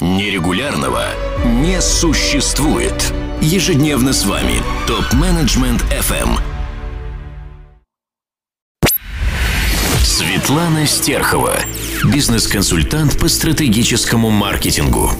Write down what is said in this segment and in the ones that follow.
Нерегулярного не существует. Ежедневно с вами ТОП-менеджмент FM. Светлана Стерхова, бизнес-консультант по стратегическому маркетингу.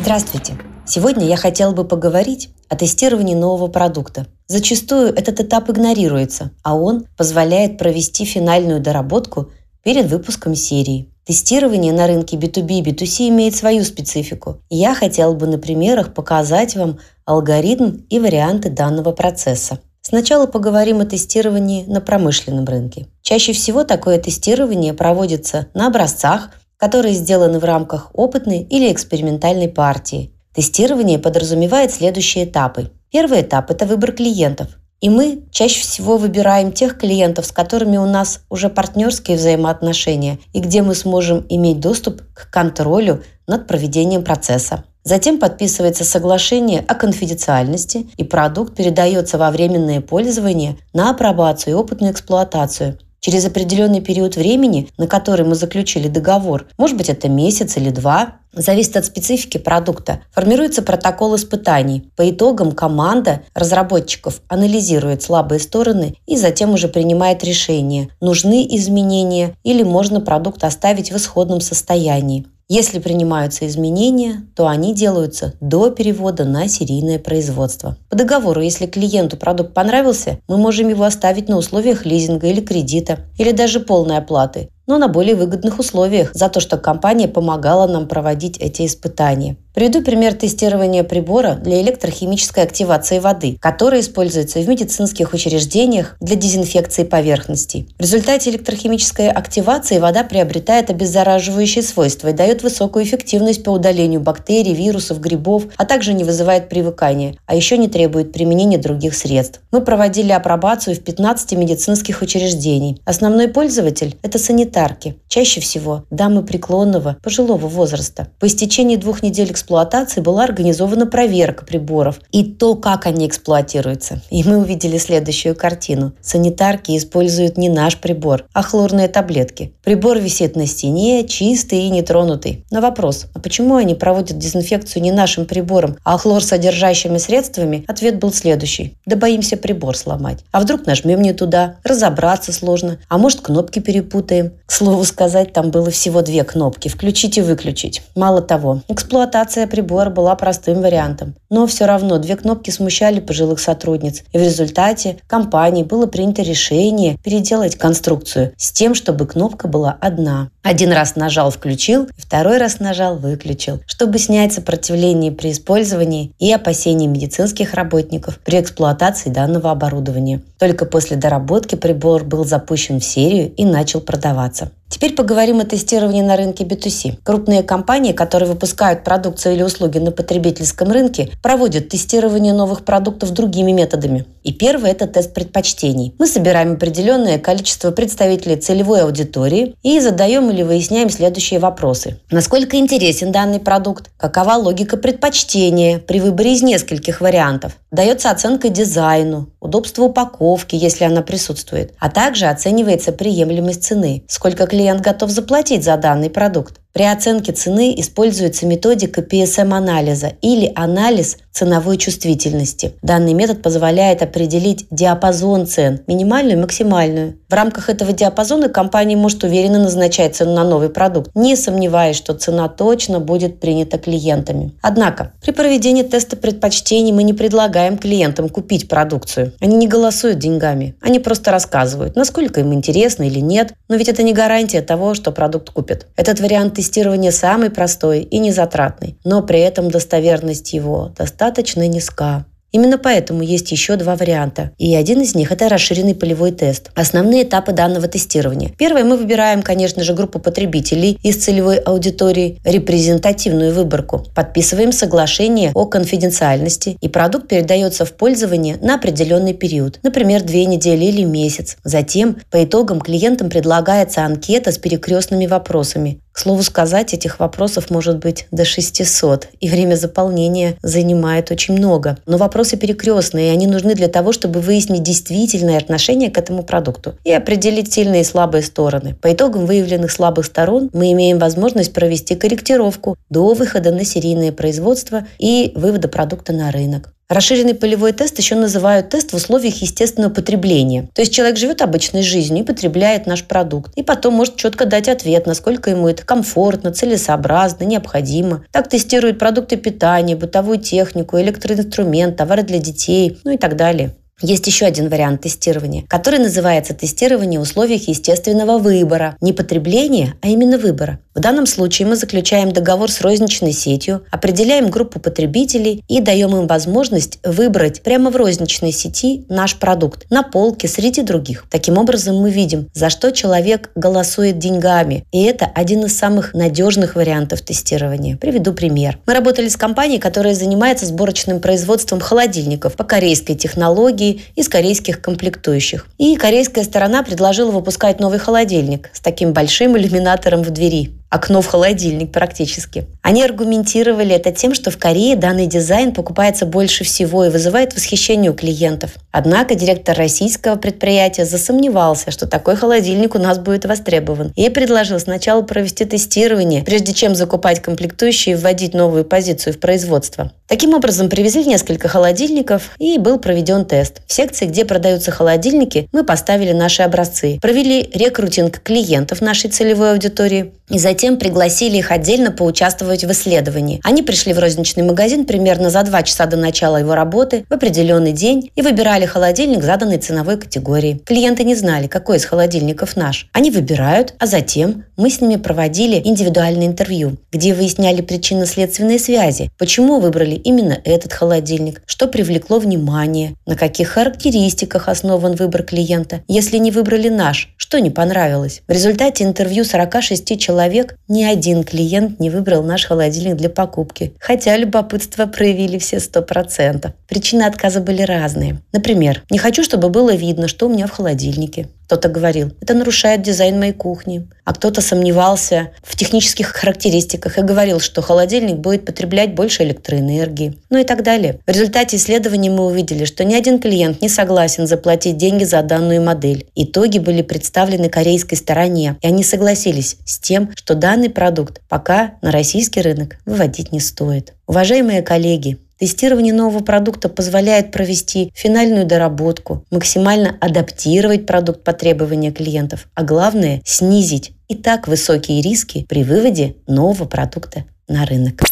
Здравствуйте. Сегодня я хотела бы поговорить о тестировании нового продукта. Зачастую этот этап игнорируется, а он позволяет провести финальную доработку перед выпуском серии. Тестирование на рынке B2B и B2C имеет свою специфику. Я хотела бы на примерах показать вам алгоритм и варианты данного процесса. Сначала поговорим о тестировании на промышленном рынке. Чаще всего такое тестирование проводится на образцах, которые сделаны в рамках опытной или экспериментальной партии. Тестирование подразумевает следующие этапы. Первый этап – это выбор клиентов. И мы чаще всего выбираем тех клиентов, с которыми у нас уже партнерские взаимоотношения и где мы сможем иметь доступ к контролю над проведением процесса. Затем подписывается соглашение о конфиденциальности, и продукт передается во временное пользование на апробацию и опытную эксплуатацию. Через определенный период времени, на который мы заключили договор, может быть это месяц или два, зависит от специфики продукта, формируется протокол испытаний. По итогам команда разработчиков анализирует слабые стороны и затем уже принимает решение, нужны изменения или можно продукт оставить в исходном состоянии. Если принимаются изменения, то они делаются до перевода на серийное производство. По договору, если клиенту продукт понравился, мы можем его оставить на условиях лизинга или кредита, или даже полной оплаты, но на более выгодных условиях за то, что компания помогала нам проводить эти испытания. Приведу пример тестирования прибора для электрохимической активации воды, который используется в медицинских учреждениях для дезинфекции поверхностей. В результате электрохимической активации вода приобретает обеззараживающие свойства и дает высокую эффективность по удалению бактерий, вирусов, грибов, а также не вызывает привыкания, а еще не требует применения других средств. Мы проводили апробацию в 15 медицинских учреждений. Основной пользователь – это санитарки, чаще всего дамы преклонного, пожилого возраста. По истечении двух недель эксплуатации была организована проверка приборов и то, как они эксплуатируются. И мы увидели следующую картину. Санитарки используют не наш прибор, а хлорные таблетки. Прибор висит на стене, чистый и нетронутый. На вопрос, а почему они проводят дезинфекцию не нашим прибором, а хлор содержащими средствами, ответ был следующий. Да боимся прибор сломать. А вдруг нажмем не туда, разобраться сложно, а может кнопки перепутаем. К слову сказать, там было всего две кнопки – включить и выключить. Мало того, эксплуатация Комплектация прибора была простым вариантом. Но все равно две кнопки смущали пожилых сотрудниц. И в результате компании было принято решение переделать конструкцию с тем, чтобы кнопка была одна. Один раз нажал «включил», второй раз нажал «выключил», чтобы снять сопротивление при использовании и опасения медицинских работников при эксплуатации данного оборудования. Только после доработки прибор был запущен в серию и начал продаваться. Теперь поговорим о тестировании на рынке B2C. Крупные компании, которые выпускают продукцию или услуги на потребительском рынке, проводят тестирование новых продуктов другими методами. И первый – это тест предпочтений. Мы собираем определенное количество представителей целевой аудитории и задаем или выясняем следующие вопросы. Насколько интересен данный продукт? Какова логика предпочтения при выборе из нескольких вариантов? Дается оценка дизайну, удобству упаковки, если она присутствует, а также оценивается приемлемость цены, сколько клиент готов заплатить за данный продукт. При оценке цены используется методика PSM-анализа или анализ ценовой чувствительности. Данный метод позволяет определить диапазон цен, минимальную и максимальную. В рамках этого диапазона компания может уверенно назначать цену на новый продукт, не сомневаясь, что цена точно будет принята клиентами. Однако, при проведении теста предпочтений мы не предлагаем клиентам купить продукцию. Они не голосуют деньгами, они просто рассказывают, насколько им интересно или нет, но ведь это не гарантия того, что продукт купят. Этот вариант тестирования самый простой и незатратный, но при этом достоверность его достаточно низка. Именно поэтому есть еще два варианта. И один из них – это расширенный полевой тест. Основные этапы данного тестирования. Первое, мы выбираем, конечно же, группу потребителей из целевой аудитории, репрезентативную выборку. Подписываем соглашение о конфиденциальности, и продукт передается в пользование на определенный период, например, две недели или месяц. Затем, по итогам, клиентам предлагается анкета с перекрестными вопросами. К слову сказать, этих вопросов может быть до 600, и время заполнения занимает очень много. Но вопросы перекрестные, и они нужны для того, чтобы выяснить действительное отношение к этому продукту и определить сильные и слабые стороны. По итогам выявленных слабых сторон мы имеем возможность провести корректировку до выхода на серийное производство и вывода продукта на рынок. Расширенный полевой тест еще называют тест в условиях естественного потребления. То есть человек живет обычной жизнью и потребляет наш продукт. И потом может четко дать ответ, насколько ему это комфортно, целесообразно, необходимо. Так тестируют продукты питания, бытовую технику, электроинструмент, товары для детей, ну и так далее. Есть еще один вариант тестирования, который называется тестирование в условиях естественного выбора. Не потребления, а именно выбора. В данном случае мы заключаем договор с розничной сетью, определяем группу потребителей и даем им возможность выбрать прямо в розничной сети наш продукт на полке среди других. Таким образом мы видим, за что человек голосует деньгами. И это один из самых надежных вариантов тестирования. Приведу пример. Мы работали с компанией, которая занимается сборочным производством холодильников по корейской технологии из корейских комплектующих. И корейская сторона предложила выпускать новый холодильник с таким большим иллюминатором в двери окно в холодильник практически. Они аргументировали это тем, что в Корее данный дизайн покупается больше всего и вызывает восхищение у клиентов. Однако директор российского предприятия засомневался, что такой холодильник у нас будет востребован, и предложил сначала провести тестирование, прежде чем закупать комплектующие и вводить новую позицию в производство. Таким образом, привезли несколько холодильников и был проведен тест. В секции, где продаются холодильники, мы поставили наши образцы, провели рекрутинг клиентов нашей целевой аудитории и затем пригласили их отдельно поучаствовать в исследовании. Они пришли в розничный магазин примерно за два часа до начала его работы в определенный день и выбирали холодильник заданной ценовой категории. Клиенты не знали, какой из холодильников наш. Они выбирают, а затем мы с ними проводили индивидуальное интервью, где выясняли причинно-следственные связи, почему выбрали именно этот холодильник, что привлекло внимание, на каких характеристиках основан выбор клиента, если не выбрали наш, что не понравилось. В результате интервью 46 человек ни один клиент не выбрал наш холодильник для покупки, хотя любопытство проявили все 100%. Причины отказа были разные. Например, не хочу, чтобы было видно, что у меня в холодильнике. Кто-то говорил, это нарушает дизайн моей кухни. А кто-то сомневался в технических характеристиках и говорил, что холодильник будет потреблять больше электроэнергии. Ну и так далее. В результате исследований мы увидели, что ни один клиент не согласен заплатить деньги за данную модель. Итоги были представлены корейской стороне, и они согласились с тем, что данный продукт пока на российский рынок выводить не стоит. Уважаемые коллеги, Тестирование нового продукта позволяет провести финальную доработку, максимально адаптировать продукт по требованиям клиентов, а главное – снизить и так высокие риски при выводе нового продукта на рынок.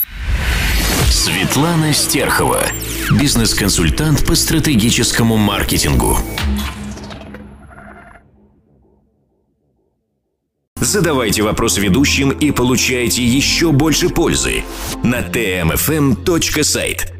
Светлана Стерхова, бизнес-консультант по стратегическому маркетингу. Задавайте вопросы ведущим и получайте еще больше пользы на tmfm.site.